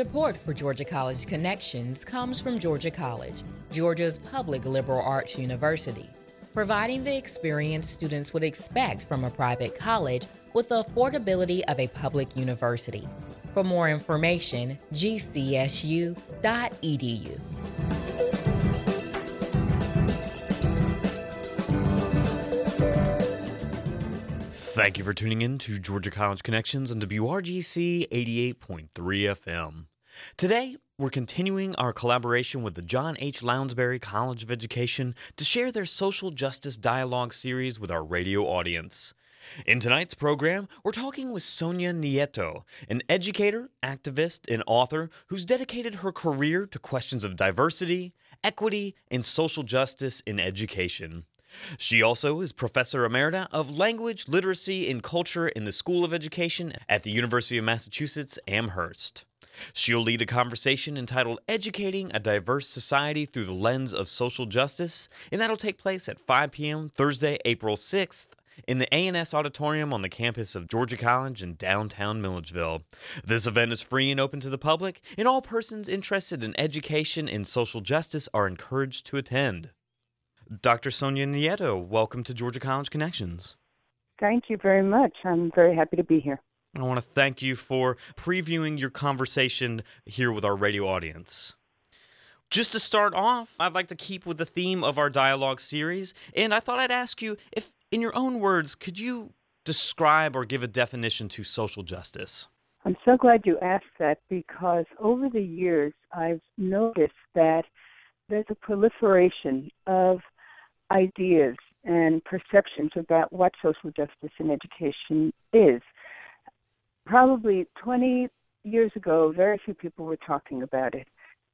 Support for Georgia College Connections comes from Georgia College, Georgia's public liberal arts university, providing the experience students would expect from a private college with the affordability of a public university. For more information, gcsu.edu. Thank you for tuning in to Georgia College Connections on WRGC 88.3 FM. Today, we're continuing our collaboration with the John H. Lounsbury College of Education to share their social justice dialogue series with our radio audience. In tonight's program, we're talking with Sonia Nieto, an educator, activist, and author who's dedicated her career to questions of diversity, equity, and social justice in education. She also is Professor Emerita of Language, Literacy, and Culture in the School of Education at the University of Massachusetts Amherst. She'll lead a conversation entitled Educating a Diverse Society Through the Lens of Social Justice, and that'll take place at 5 p.m. Thursday, April 6th in the A&S Auditorium on the campus of Georgia College in downtown Milledgeville. This event is free and open to the public, and all persons interested in education and social justice are encouraged to attend. Dr. Sonia Nieto, welcome to Georgia College Connections. Thank you very much. I'm very happy to be here. I want to thank you for previewing your conversation here with our radio audience. Just to start off, I'd like to keep with the theme of our dialogue series, and I thought I'd ask you if, in your own words, could you describe or give a definition to social justice? I'm so glad you asked that because over the years I've noticed that there's a proliferation of ideas and perceptions about what social justice in education is. Probably 20 years ago, very few people were talking about it.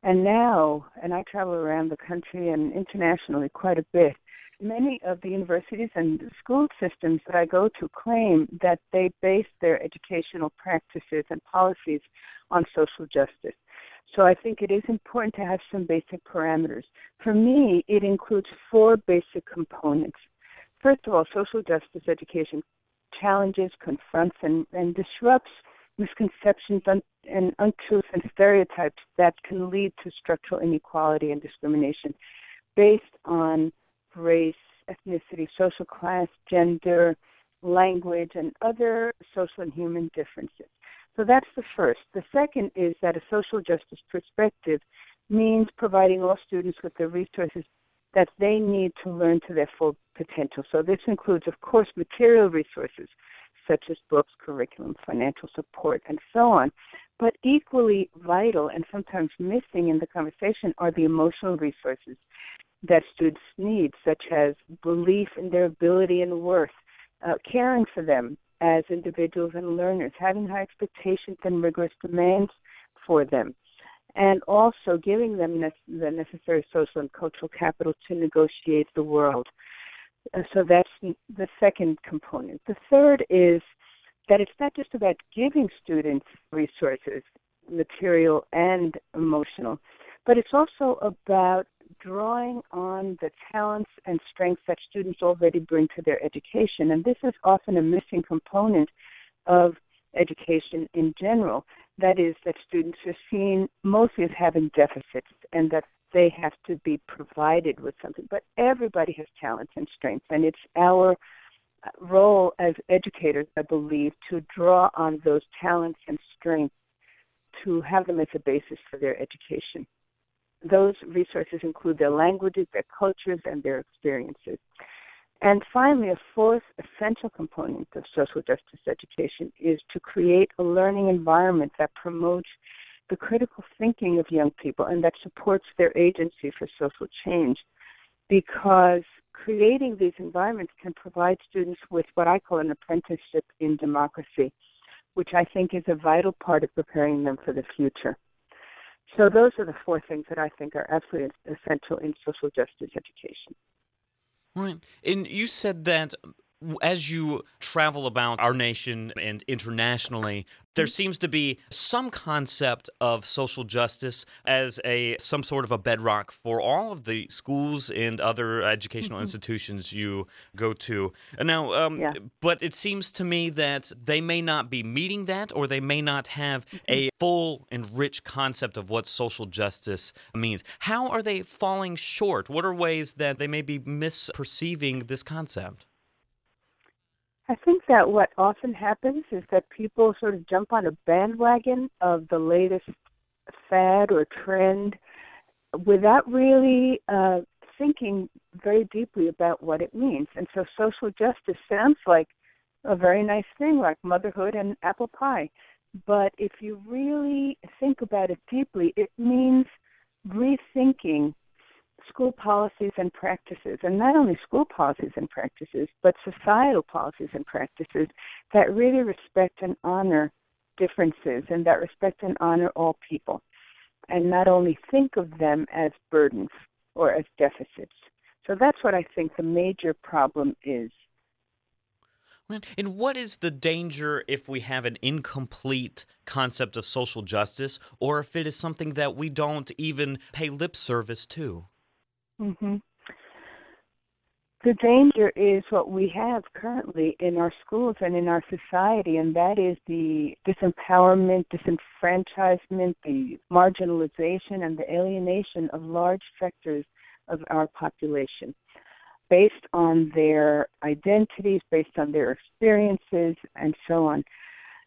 And now, and I travel around the country and internationally quite a bit, many of the universities and school systems that I go to claim that they base their educational practices and policies on social justice. So I think it is important to have some basic parameters. For me, it includes four basic components. First of all, social justice education challenges, confronts, and, and disrupts misconceptions and untruths and stereotypes that can lead to structural inequality and discrimination based on race, ethnicity, social class, gender, language, and other social and human differences. So that's the first. The second is that a social justice perspective means providing all students with the resources that they need to learn to their full potential. So this includes, of course, material resources such as books, curriculum, financial support, and so on. But equally vital and sometimes missing in the conversation are the emotional resources that students need, such as belief in their ability and worth, uh, caring for them, as individuals and learners, having high expectations and rigorous demands for them, and also giving them ne- the necessary social and cultural capital to negotiate the world. Uh, so that's the second component. The third is that it's not just about giving students resources, material and emotional, but it's also about drawing on the talents and strengths that students already bring to their education. And this is often a missing component of education in general. That is, that students are seen mostly as having deficits and that they have to be provided with something. But everybody has talents and strengths, and it's our uh, role as educators, I believe, to draw on those talents and strengths to have them as a basis for their education. Those resources include their languages, their cultures, and their experiences. And finally, a fourth essential component of social justice education is to create a learning environment that promotes the critical thinking of young people and that supports their agency for social change. Because creating these environments can provide students with what I call an apprenticeship in democracy, which I think is a vital part of preparing them for the future. So those are the four things that I think are absolutely essential in social justice education. Right. And you said that as you travel about our nation and internationally, there seems to be some concept of social justice as a some sort of a bedrock for all of the schools and other educational mm-hmm. institutions you go to. Now, um, yeah. but it seems to me that they may not be meeting that, or they may not have mm-hmm. a full and rich concept of what social justice means. How are they falling short? What are ways that they may be misperceiving this concept? I think that what often happens is that people sort of jump on a bandwagon of the latest fad or trend without really uh, thinking very deeply about what it means. And so social justice sounds like a very nice thing, like motherhood and apple pie. But if you really think about it deeply, it means rethinking school policies and practices, and not only school policies and practices, but societal policies and practices that really respect and honor differences and that respect and honor all people, and not only think of them as burdens or as deficits. So that's what I think the major problem is. And what is the danger if we have an incomplete concept of social justice or if it is something that we don't even pay lip service to? Mm-hmm. The danger is what we have currently in our schools and in our society, and that is the disempowerment, disenfranchisement, the marginalization, and the alienation of large sectors of our population based on their identities, based on their experiences, and so on.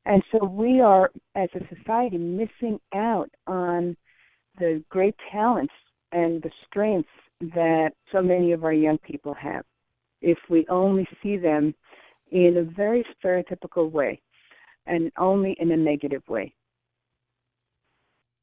And so we are, as a society, missing out on the great talents and the strengths that so many of our young people have if we only see them in a very stereotypical way and only in a negative way.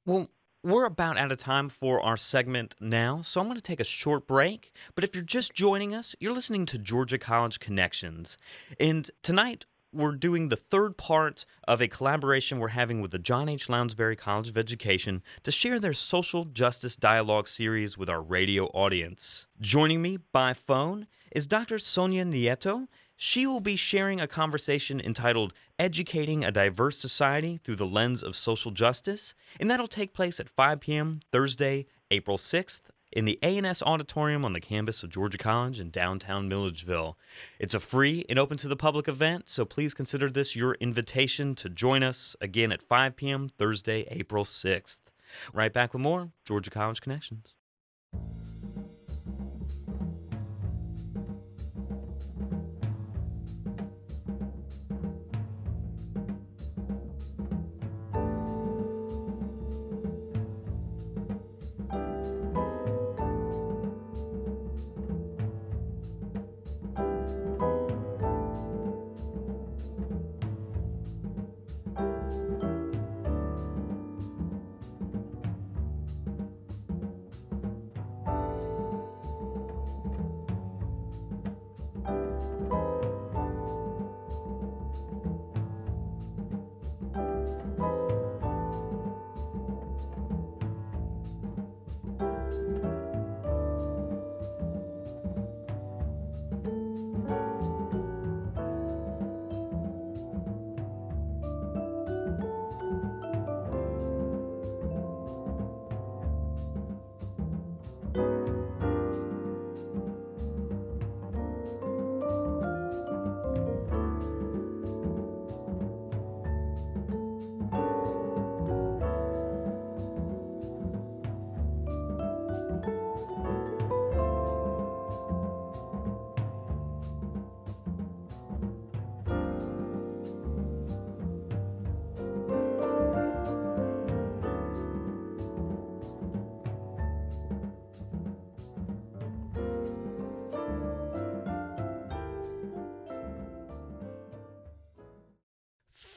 Well, we're about out of time for our segment now, so I'm going to take a short break. But if you're just joining us, you're listening to Georgia College Connections. And tonight, we're doing the third part of a collaboration we're having with the John H. Lounsbury College of Education to share their social justice dialogue series with our radio audience. Joining me by phone is Dr. Sonia Nieto. She will be sharing a conversation entitled Educating a Diverse Society Through the Lens of Social Justice, and that'll take place at 5 p.m. Thursday, April 6th in the A&S Auditorium on the campus of Georgia College in downtown Milledgeville. It's a free and open to the public event, so please consider this your invitation to join us again at 5 p.m. Thursday, April 6th. Right back with more Georgia College Connections.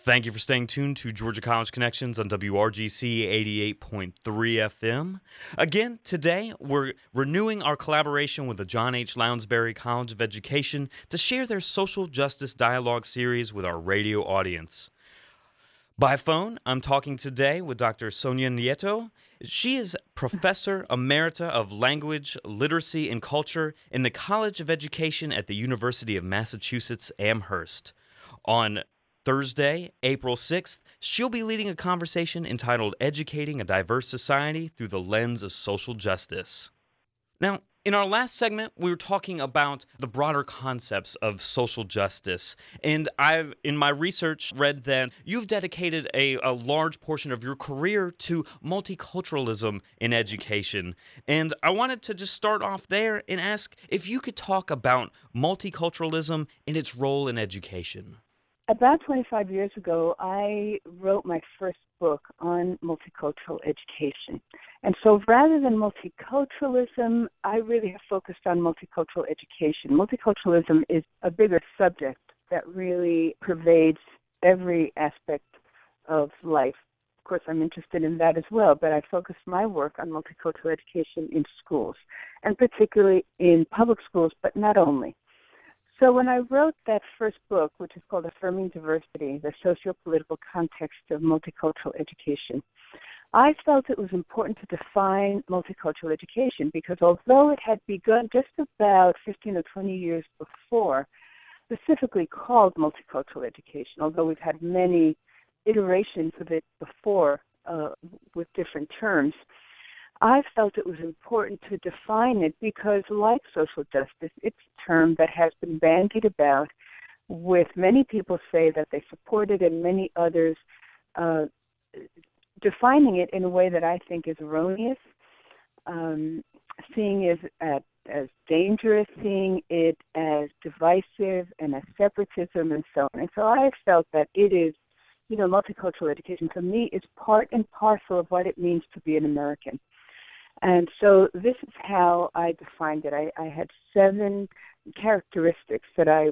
Thank you for staying tuned to Georgia College Connections on WRGC 88.3 FM. Again, today we're renewing our collaboration with the John H. Lounsbury College of Education to share their social justice dialogue series with our radio audience. By phone, I'm talking today with Dr. Sonia Nieto, She is Professor Emerita of Language, Literacy, and Culture in the College of Education at the University of Massachusetts Amherst. On Thursday, April 6th, she'll be leading a conversation entitled Educating a Diverse Society Through the Lens of Social Justice. Now, in our last segment, we were talking about the broader concepts of social justice. And I've, in my research, read that you've dedicated a, a large portion of your career to multiculturalism in education. And I wanted to just start off there and ask if you could talk about multiculturalism and its role in education. About 25 years ago, I wrote my first book on multicultural education. And so rather than multiculturalism, I really have focused on multicultural education. Multiculturalism is a bigger subject that really pervades every aspect of life. Of course, I'm interested in that as well, but I focused my work on multicultural education in schools, and particularly in public schools, but not only. So when I wrote that first book, which is called Affirming Diversity, the Sociopolitical Context of Multicultural Education, I felt it was important to define multicultural education because although it had begun just about 15 or 20 years before, specifically called multicultural education, although we've had many iterations of it before uh, with different terms, I felt it was important to define it because, like social justice, it's a term that has been bandied about, with many people say that they support it, and many others uh, defining it in a way that I think is erroneous, um, seeing it as, as dangerous, seeing it as divisive and as separatism, and so on. And so I felt that it is you know, multicultural education for me is part and parcel of what it means to be an American. And so this is how I defined it. I, I had seven characteristics that I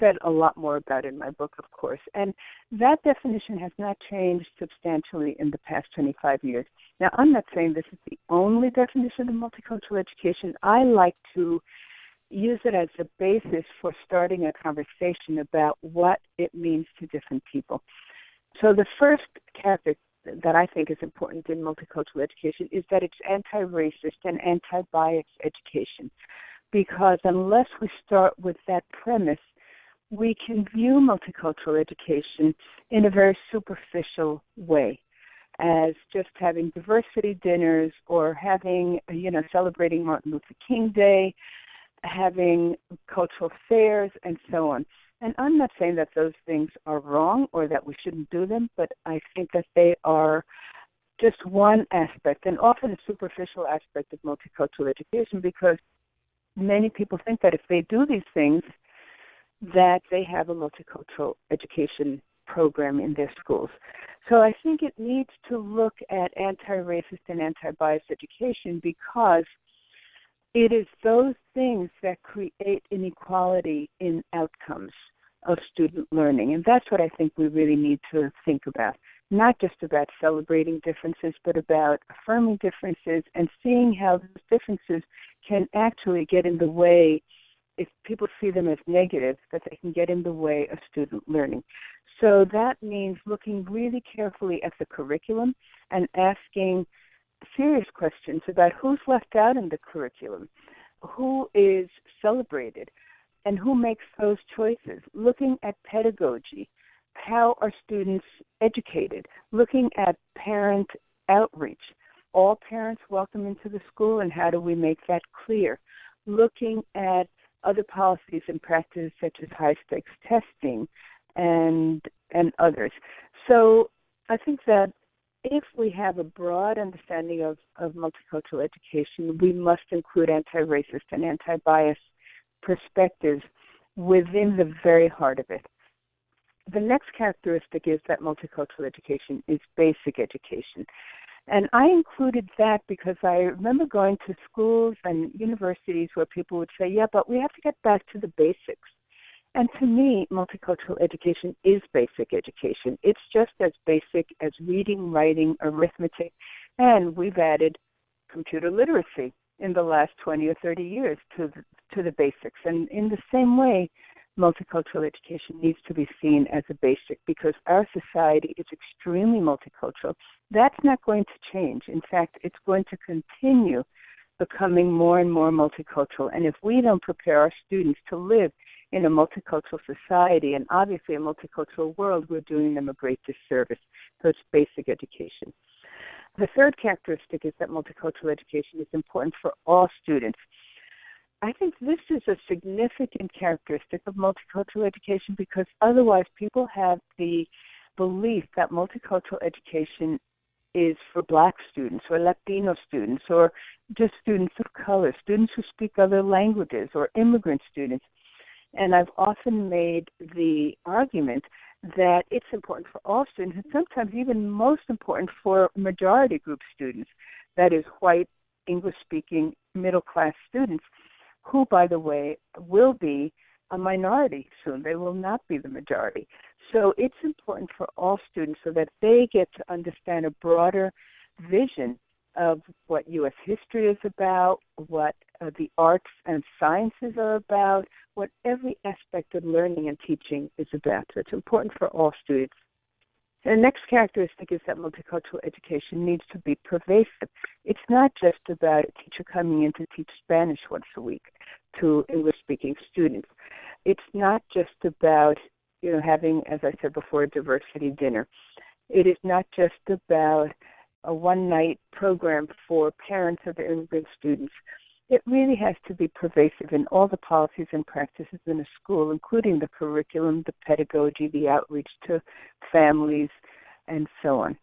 said a lot more about in my book, of course. And that definition has not changed substantially in the past 25 years. Now, I'm not saying this is the only definition of multicultural education. I like to use it as a basis for starting a conversation about what it means to different people. So the first character, that I think is important in multicultural education is that it's anti racist and anti bias education. Because unless we start with that premise, we can view multicultural education in a very superficial way as just having diversity dinners or having, you know, celebrating Martin Luther King Day, having cultural fairs, and so on. And I'm not saying that those things are wrong or that we shouldn't do them, but I think that they are just one aspect and often a superficial aspect of multicultural education because many people think that if they do these things, that they have a multicultural education program in their schools. So I think it needs to look at anti-racist and anti-bias education because it is those things that create inequality in outcomes of student learning. And that's what I think we really need to think about. Not just about celebrating differences, but about affirming differences and seeing how those differences can actually get in the way, if people see them as negative, that they can get in the way of student learning. So that means looking really carefully at the curriculum and asking serious questions about who's left out in the curriculum, who is celebrated, and who makes those choices. Looking at pedagogy, how are students educated? Looking at parent outreach, all parents welcome into the school, and how do we make that clear? Looking at other policies and practices such as high stakes testing and and others. So I think that if we have a broad understanding of, of multicultural education, we must include anti-racist and anti-bias perspectives within the very heart of it. The next characteristic is that multicultural education is basic education. And I included that because I remember going to schools and universities where people would say, yeah, but we have to get back to the basics. And to me, multicultural education is basic education. It's just as basic as reading, writing, arithmetic, and we've added computer literacy in the last 20 or 30 years to the, to the basics. And in the same way, multicultural education needs to be seen as a basic because our society is extremely multicultural. That's not going to change. In fact, it's going to continue becoming more and more multicultural. And if we don't prepare our students to live in a multicultural society and obviously a multicultural world, we're doing them a great disservice. So it's basic education. The third characteristic is that multicultural education is important for all students. I think this is a significant characteristic of multicultural education because otherwise people have the belief that multicultural education is for black students or Latino students or just students of color, students who speak other languages or immigrant students. And I've often made the argument that it's important for all students and sometimes even most important for majority group students, that is, white, English speaking, middle class students, who, by the way, will be a minority soon. They will not be the majority. So it's important for all students so that they get to understand a broader vision of what U.S. history is about, what uh, the arts and sciences are about, what every aspect of learning and teaching is about. So it's important for all students. And the next characteristic is that multicultural education needs to be pervasive. It's not just about a teacher coming in to teach Spanish once a week to English speaking students. It's not just about, you know, having, as I said before, a diversity dinner. It is not just about a one night program for parents of immigrant students. It really has to be pervasive in all the policies and practices in a school, including the curriculum, the pedagogy, the outreach to families, and so on.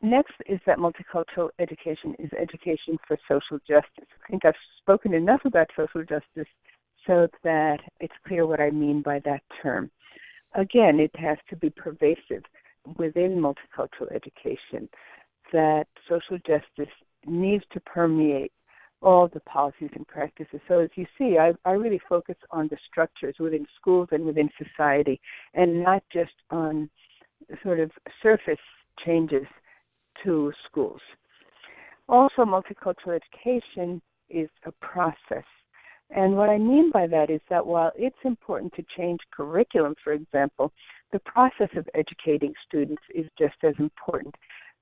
Next is that multicultural education is education for social justice. I think I've spoken enough about social justice so that it's clear what I mean by that term. Again, it has to be pervasive within multicultural education that social justice needs to permeate all the policies and practices. So as you see, I, I really focus on the structures within schools and within society and not just on sort of surface changes to schools. Also, multicultural education is a process. And what I mean by that is that while it's important to change curriculum, for example, the process of educating students is just as important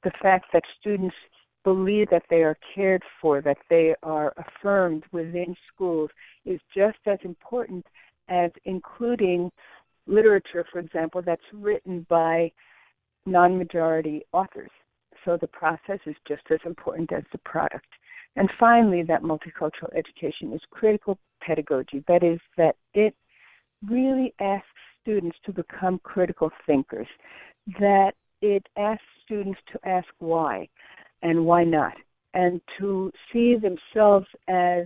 the fact that students believe that they are cared for, that they are affirmed within schools is just as important as including literature, for example, that's written by non majority authors. So the process is just as important as the product. And finally, that multicultural education is critical pedagogy. That is, that it really asks students to become critical thinkers, that it asks students to ask why and why not, and to see themselves as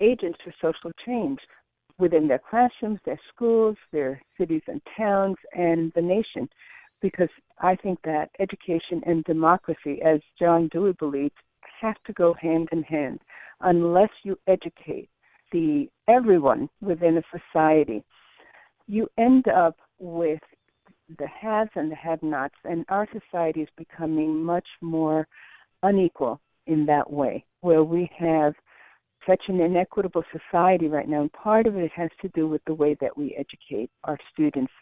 agents for social change within their classrooms, their schools, their cities and towns, and the nation. Because I think that education and democracy, as John Dewey believed, have to go hand in hand. Unless you educate the everyone within a society, you end up with the haves and the have-nots, and our society is becoming much more unequal in that way, where we have such an inequitable society right now, and part of it has to do with the way that we educate our students.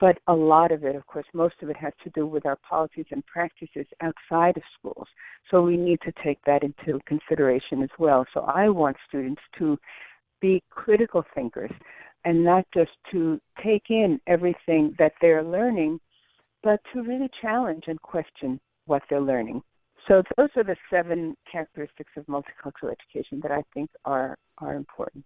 But a lot of it, of course, most of it has to do with our policies and practices outside of schools. So we need to take that into consideration as well. So I want students to be critical thinkers and not just to take in everything that they're learning, but to really challenge and question what they're learning. So those are the seven characteristics of multicultural education that I think are are important.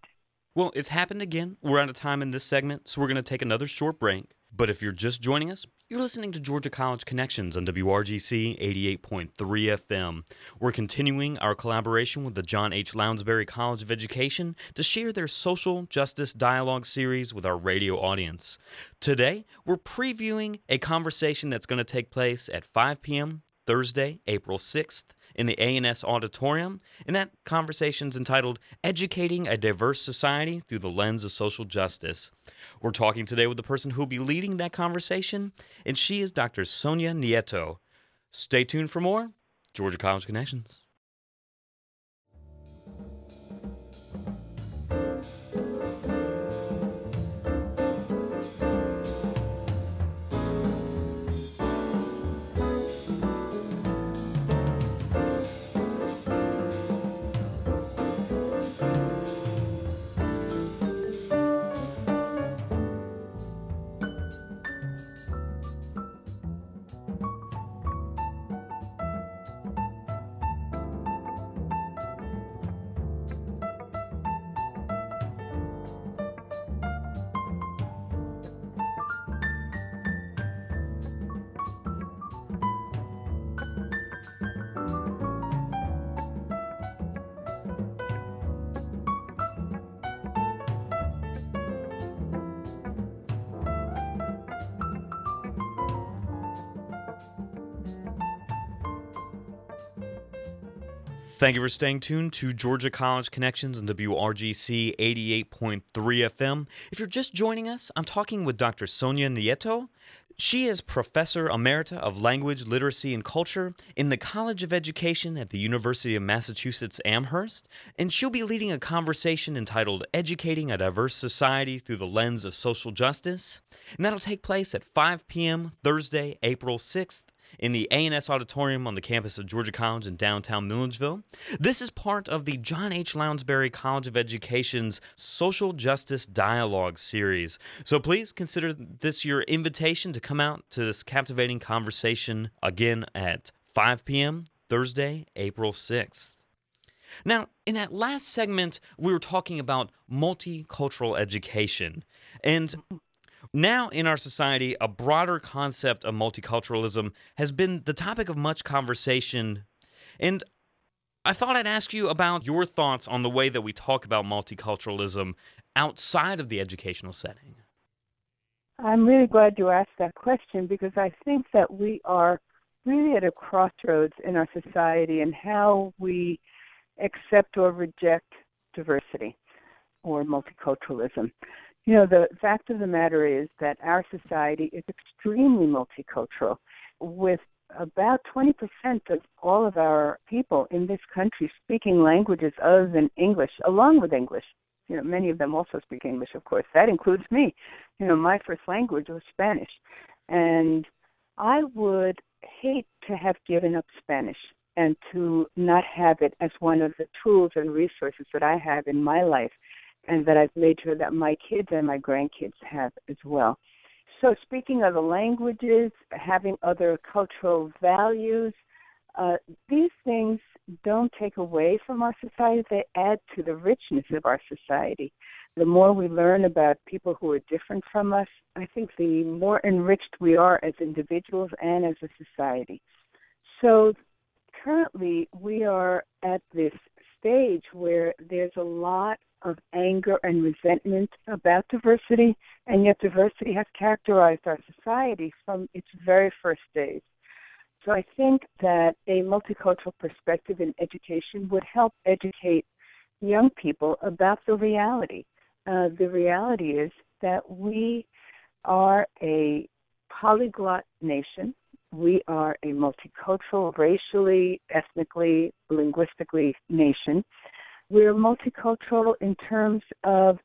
Well, it's happened again. We're out of time in this segment, so we're going to take another short break. But if you're just joining us, you're listening to Georgia College Connections on WRGC 88.3 FM. We're continuing our collaboration with the John H. Lounsbury College of Education to share their social justice dialogue series with our radio audience. Today, we're previewing a conversation that's going to take place at 5 p.m. Thursday, April 6th in the A&S Auditorium, and that conversation is entitled Educating a Diverse Society Through the Lens of Social Justice. We're talking today with the person who'll be leading that conversation, and she is Dr. Sonia Nieto. Stay tuned for more Georgia College Connections. Thank you for staying tuned to Georgia College Connections and WRGC 88.3 FM. If you're just joining us, I'm talking with Dr. Sonia Nieto. She is Professor Emerita of Language, Literacy, and Culture in the College of Education at the University of Massachusetts Amherst, and she'll be leading a conversation entitled Educating a Diverse Society Through the Lens of Social Justice. And that'll take place at 5 p.m. Thursday, April 6th in the A&S Auditorium on the campus of Georgia College in downtown Milledgeville. This is part of the John H. Lounsbury College of Education's Social Justice Dialogue series. So please consider this your invitation to come out to this captivating conversation again at 5 p.m. Thursday, April 6th. Now, in that last segment, we were talking about multicultural education. And now, in our society, a broader concept of multiculturalism has been the topic of much conversation. And I thought I'd ask you about your thoughts on the way that we talk about multiculturalism outside of the educational setting. I'm really glad you asked that question because I think that we are really at a crossroads in our society and how we accept or reject diversity or multiculturalism. You know, the fact of the matter is that our society is extremely multicultural, with about 20% of all of our people in this country speaking languages other than English, along with English. You know, many of them also speak English, of course. That includes me. You know, my first language was Spanish. And I would hate to have given up Spanish and to not have it as one of the tools and resources that I have in my life and that I've made sure that my kids and my grandkids have as well. So, speaking of the languages, having other cultural values, uh, these things don't take away from our society, they add to the richness of our society. The more we learn about people who are different from us, I think the more enriched we are as individuals and as a society. So, currently, we are at this stage where there's a lot of anger and resentment about diversity, and yet diversity has characterized our society from its very first days. So I think that a multicultural perspective in education would help educate young people about the reality. Uh, the reality is that we are a polyglot nation. We are a multicultural, racially, ethnically, linguistically nation. We're multicultural in terms of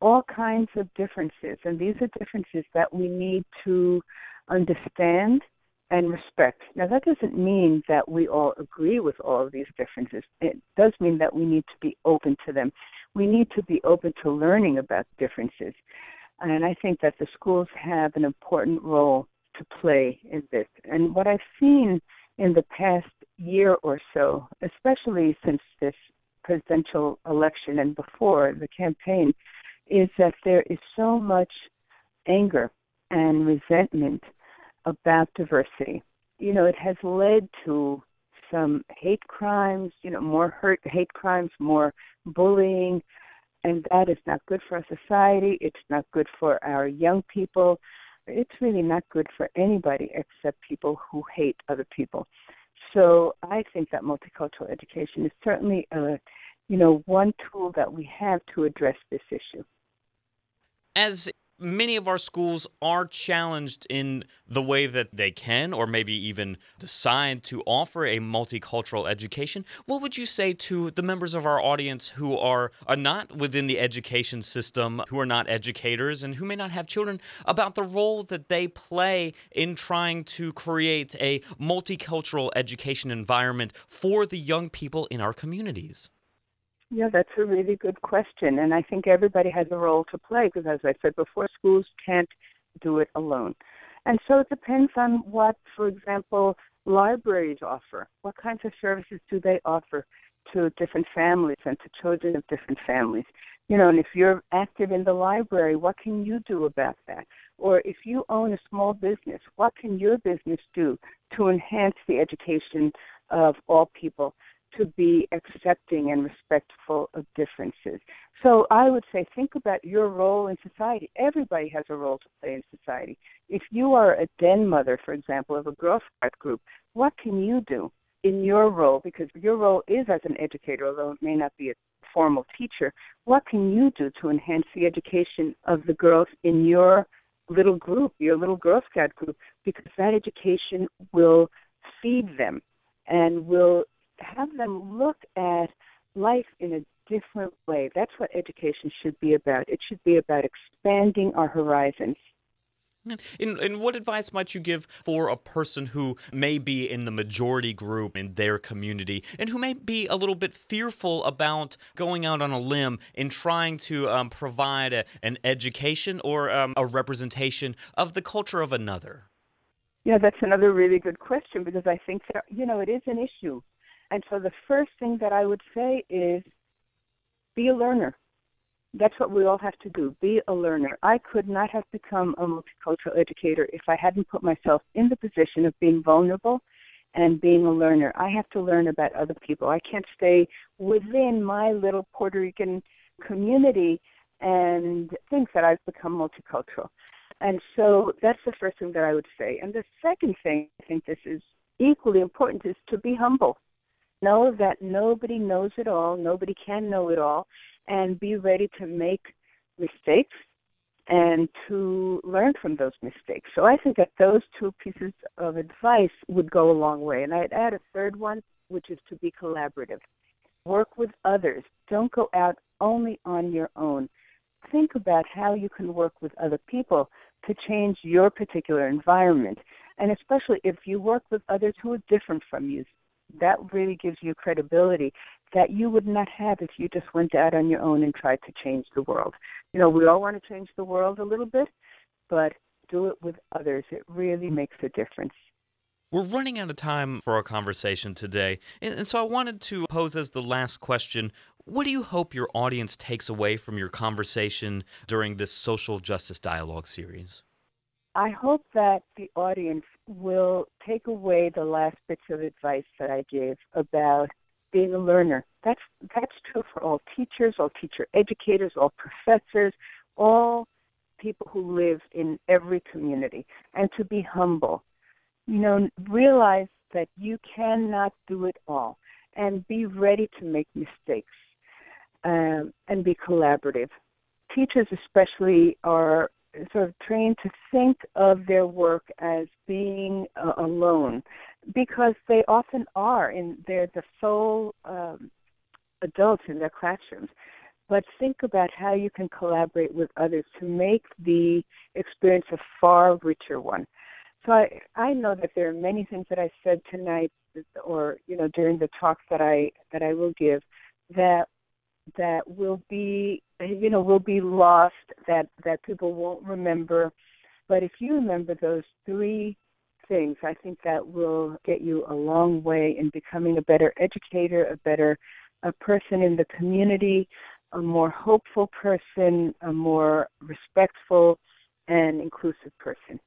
all kinds of differences, and these are differences that we need to understand and respect. Now, that doesn't mean that we all agree with all of these differences. It does mean that we need to be open to them. We need to be open to learning about differences. And I think that the schools have an important role to play in this. And what I've seen in the past year or so, especially since this presidential election and before the campaign is that there is so much anger and resentment about diversity. You know, it has led to some hate crimes, you know, more hurt hate crimes, more bullying, and that is not good for our society. It's not good for our young people. It's really not good for anybody except people who hate other people. So I think that multicultural education is certainly a, you know, one tool that we have to address this issue. As many of our schools are challenged in the way that they can or maybe even decide to offer a multicultural education. What would you say to the members of our audience who are, are not within the education system who are not educators and who may not have children about the role that they play in trying to create a multicultural education environment for the young people in our communities yeah, that's a really good question. And I think everybody has a role to play because, as I said before, schools can't do it alone. And so it depends on what, for example, libraries offer. What kinds of services do they offer to different families and to children of different families? You know, and if you're active in the library, what can you do about that? Or if you own a small business, what can your business do to enhance the education of all people? To be accepting and respectful of differences. So I would say think about your role in society. Everybody has a role to play in society. If you are a den mother, for example, of a Girl Scout group, what can you do in your role, because your role is as an educator, although it may not be a formal teacher, what can you do to enhance the education of the girls in your little group, your little Girl Scout group, because that education will feed them and will have them look at life in a different way. That's what education should be about. It should be about expanding our horizons. And, and what advice might you give for a person who may be in the majority group in their community and who may be a little bit fearful about going out on a limb and trying to um, provide a, an education or um, a representation of the culture of another? Yeah, that's another really good question because I think that, you know, it is an issue. And so the first thing that I would say is be a learner that's what we all have to do be a learner. I could not have become a multicultural educator if I hadn't put myself in the position of being vulnerable and being a learner. I have to learn about other people. I can't stay within my little Puerto Rican community and think that I've become multicultural. And so that's the first thing that I would say. And the second thing, I think this is equally important, is to be humble. Know that nobody knows it all, nobody can know it all, and be ready to make mistakes and to learn from those mistakes. So I think that those two pieces of advice would go a long way. And I'd add a third one, which is to be collaborative. Work with others. Don't go out only on your own. Think about how you can work with other people to change your particular environment. And especially if you work with others who are different from you, that really gives you credibility that you would not have if you just went out on your own and tried to change the world. You know, we all want to change the world a little bit, but do it with others. It really makes a difference. We're running out of time for our conversation today, and, so I wanted to pose as the last question what do you hope your audience takes away from your conversation during this social justice dialogue series? I hope that the audience will take away the last bits of advice that I gave about being a learner. That's that's true for all teachers, all teacher educators, all professors, all people who live in every community, and to be humble. You know, realize that you cannot do it all, and be ready to make mistakes, um, and be collaborative. Teachers, especially, are sort of trained to think of their work as being uh, alone because they often are and they're the sole um, adults in their classrooms. But think about how you can collaborate with others to make the experience a far richer one. So i i know that there are many things that i said tonight or you know during the talks that i that i will give that that will be you know will be lost that that people won't remember. But if you remember those three things i think that will get you a long way in becoming a better educator a better a person in the community a more hopeful person a more respectful and inclusive person.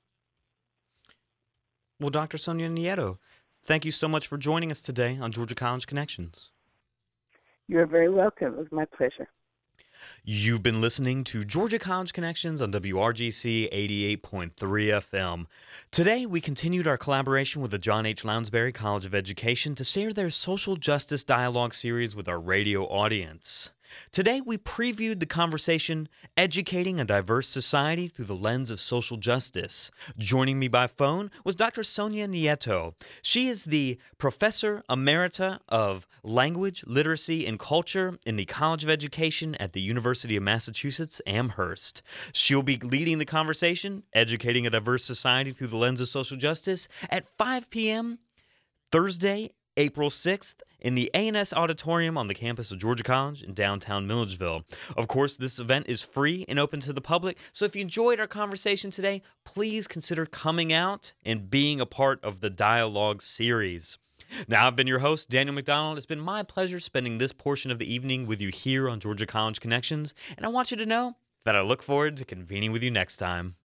Well dr sonia nieto thank you so much for joining us today on georgia college connections you're very welcome. It was my pleasure. You've been listening to Georgia College Connections on WRGC 88.3 FM. Today, we continued our collaboration with the John H. Lounsbury College of Education to share their social justice dialogue series with our radio audience. Today, we previewed the conversation Educating a Diverse Society Through the Lens of Social Justice. Joining me by phone was Dr. Sonia Nieto. She is the Professor Emerita of Language, Literacy, and Culture in the College of Education at the University of Massachusetts Amherst. She'll be leading the conversation Educating a Diverse Society Through the Lens of Social Justice at 5 p.m. Thursday, April 6th in the A&S Auditorium on the campus of Georgia College in downtown Milledgeville. Of course, this event is free and open to the public, so if you enjoyed our conversation today, please consider coming out and being a part of the dialogue series. Now, I've been your host, Daniel McDonald. It's been my pleasure spending this portion of the evening with you here on Georgia College Connections, and I want you to know that I look forward to convening with you next time.